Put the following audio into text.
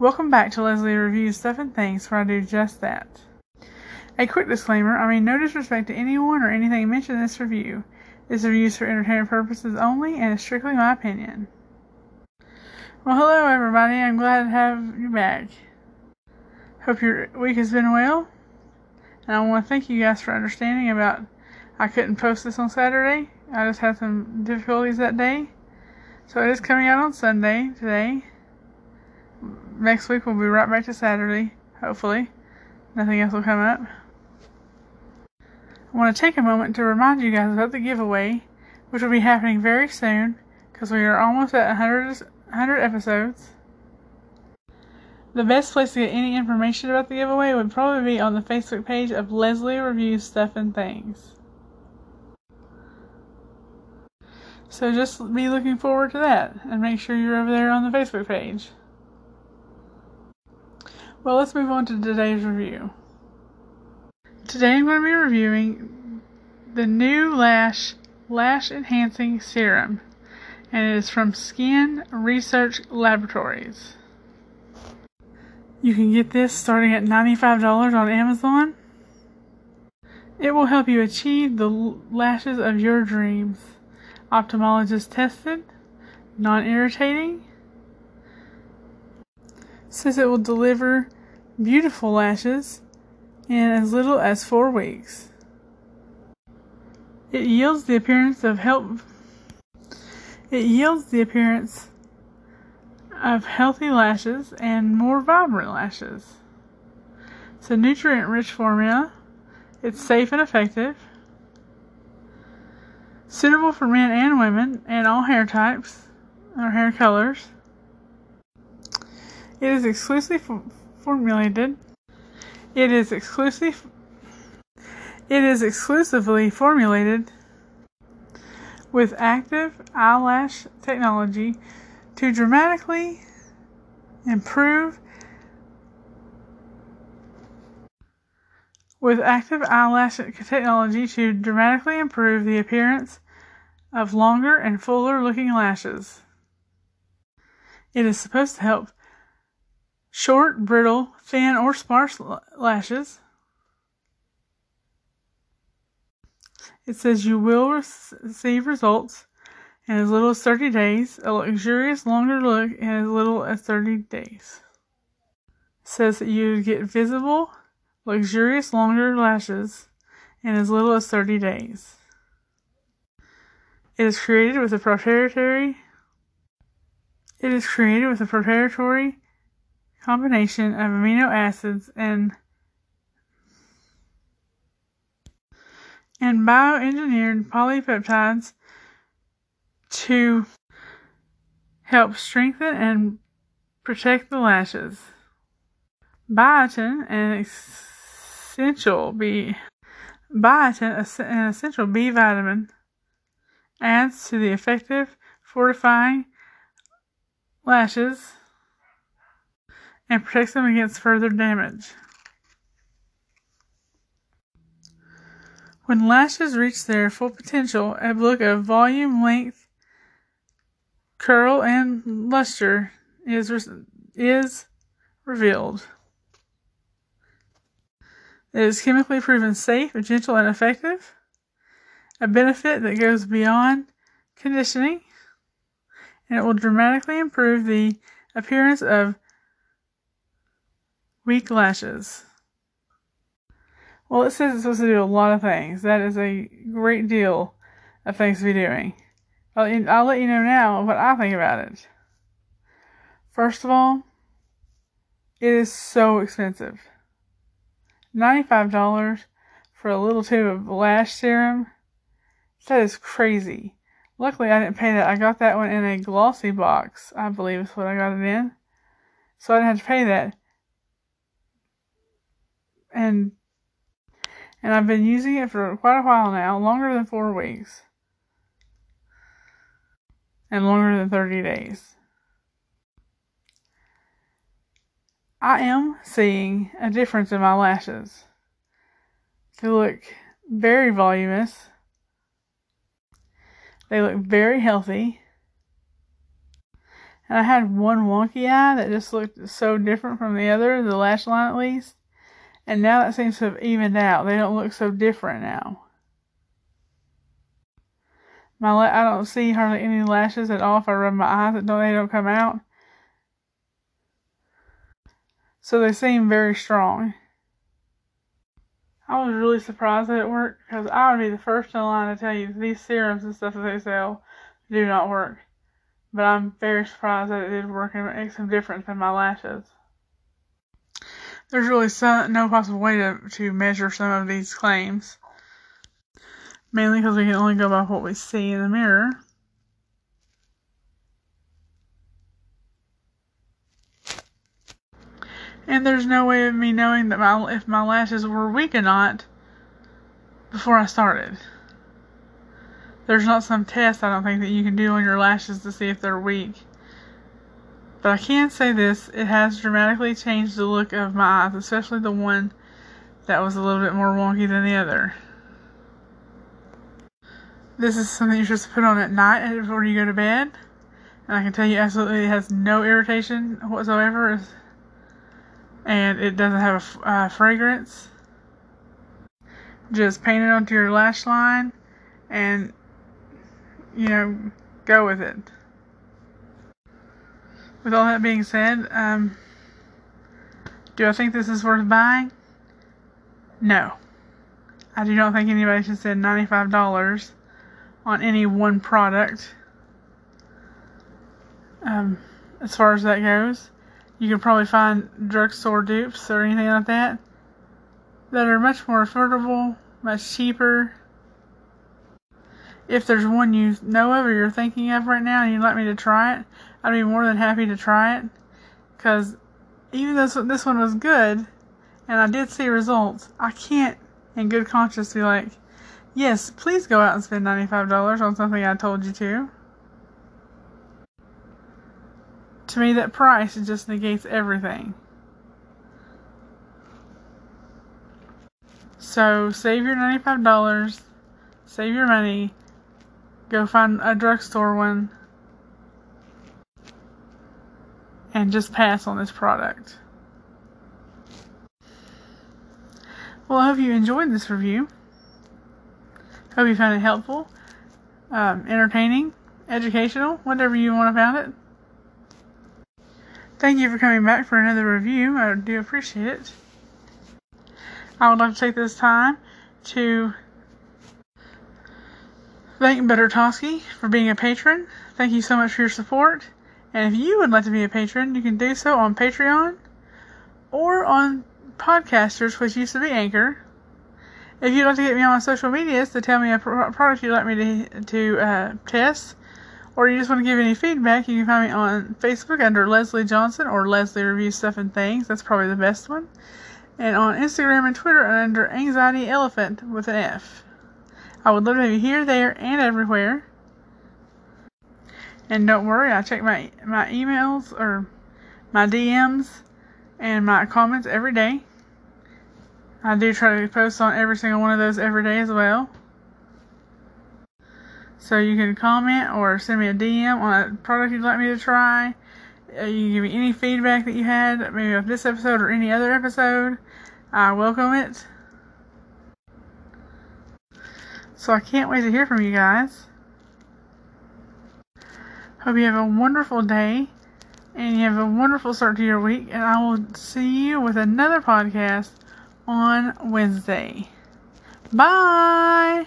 Welcome back to Leslie Reviews Stuff and Things, where I do just that. A quick disclaimer I mean no disrespect to anyone or anything mentioned in this review. This review is for entertainment purposes only and is strictly my opinion. Well, hello everybody. I'm glad to have you back. Hope your week has been well. And I want to thank you guys for understanding about I couldn't post this on Saturday. I just had some difficulties that day. So it is coming out on Sunday today next week we'll be right back to Saturday, hopefully. Nothing else will come up. I want to take a moment to remind you guys about the giveaway, which will be happening very soon because we are almost at 100, 100 episodes. The best place to get any information about the giveaway would probably be on the Facebook page of Leslie Reviews Stuff and Things. So just be looking forward to that and make sure you're over there on the Facebook page. Well, let's move on to today's review. Today I'm going to be reviewing the NueLash Lash Enhancing Serum, and it is from Skin Research Laboratories. You can get this starting at $95 on Amazon. It will help you achieve the lashes of your dreams. Ophthalmologist tested, non irritating, says it will deliver beautiful lashes in as little as four weeks. It yields the appearance of help. It yields the appearance of healthy lashes and more vibrant lashes. It's a nutrient rich formula. It's safe and effective. Suitable for men and women and all hair types or hair colors. It is exclusively formulated. It is exclusive. It is exclusively formulated with active eyelash technology to dramatically improve with active eyelash technology to dramatically improve the appearance of longer and fuller looking lashes. It is supposed to help short, brittle, thin, or sparse lashes. It says you will receive results in as little as 30 days, a luxurious longer look in as little as 30 days. It says that you get visible, luxurious longer lashes in as little as 30 days. It is created with a preparatory it is created with a proprietary combination of amino acids and and bioengineered polypeptides to help strengthen and protect the lashes. Biotin, an essential B biotin, an essential B vitamin, adds to the effective fortifying lashes and protects them against further damage. When lashes reach their full potential, a look of volume, length, curl, and luster is, re- is revealed. It is chemically proven safe, gentle, and effective. A benefit that goes beyond conditioning, and it will dramatically improve the appearance of Weak lashes. Well, it says it's supposed to do a lot of things. That is a great deal of things to be doing. I'll, I'll let you know now what I think about it. First of all, it is so expensive. $95 for a little tube of lash serum. That is crazy. Luckily, I didn't pay that. I got that one in a glossy box, I believe is what I got it in. So I didn't have to pay that and and I've been using it for quite a while now, longer than four weeks, and longer than 30 days. I am seeing a difference in my lashes. They look very voluminous. They look very healthy. And I had one wonky eye that just looked so different from the other, the lash line at least. And now that seems to have evened out. They don't look so different now. My la- I don't see hardly any lashes at all if I rub my eyes. Don't, they don't come out. So they seem very strong. I was really surprised that it worked because I would be the first in line to tell you these serums and stuff that they sell do not work. But I'm very surprised that it did work and make some difference in my lashes. There's really some, no possible way to, to measure some of these claims. Mainly because we can only go by what we see in the mirror. And there's no way of me knowing that my if my lashes were weak or not before I started. There's not some test I don't think that you can do on your lashes to see if they're weak. But I can say this, it has dramatically changed the look of my eyes, especially the one that was a little bit more wonky than the other. This is something you're supposed to put on at night before you go to bed. And I can tell you absolutely it has no irritation whatsoever and it doesn't have a uh, fragrance. Just paint it onto your lash line and, you know, go with it. With all that being said, um, do I think this is worth buying? No. I do not think anybody should spend $95 on any one product. Um, as far as that goes. You can probably find drugstore dupes or anything like that that are much more affordable, much cheaper. If there's one you know of or you're thinking of right now and you'd like me to try it, I'd be more than happy to try it. Because even though this one was good and I did see results, I can't in good conscience be like, yes, please go out and spend $95 on something I told you to. To me, that price just negates everything. So save your $95, save your money, go find a drugstore one, and just pass on this product. Well, I hope you enjoyed this review. Hope you found it helpful, um, entertaining, educational, whatever you want about it. Thank you for coming back for another review. I do appreciate it. I would like to take this time to thank Better Toski for being a patron. Thank you so much for your support. And if you would like to be a patron, you can do so on Patreon or on Podcasters, which used to be Anchor. If you'd like to get me on my social medias to tell me a product you'd like me to, to uh, test, or you just want to give any feedback, you can find me on Facebook under Leslie Johnson or Leslie Reviews Stuff and Things. That's probably the best one. And on Instagram and Twitter under Anxiety Elefant with an F. I would love to have you here, there, and everywhere. And don't worry, I check my my emails or my DMs and my comments every day. I do try to post on every single one of those every day as well. So you can comment or send me a DM on a product you'd like me to try. Uh, you can give me any feedback that you had, maybe of this episode or any other episode. I welcome it. So I can't wait to hear from you guys. Hope you have a wonderful day and you have a wonderful start to your week. And I will see you with another podcast on Wednesday. Bye.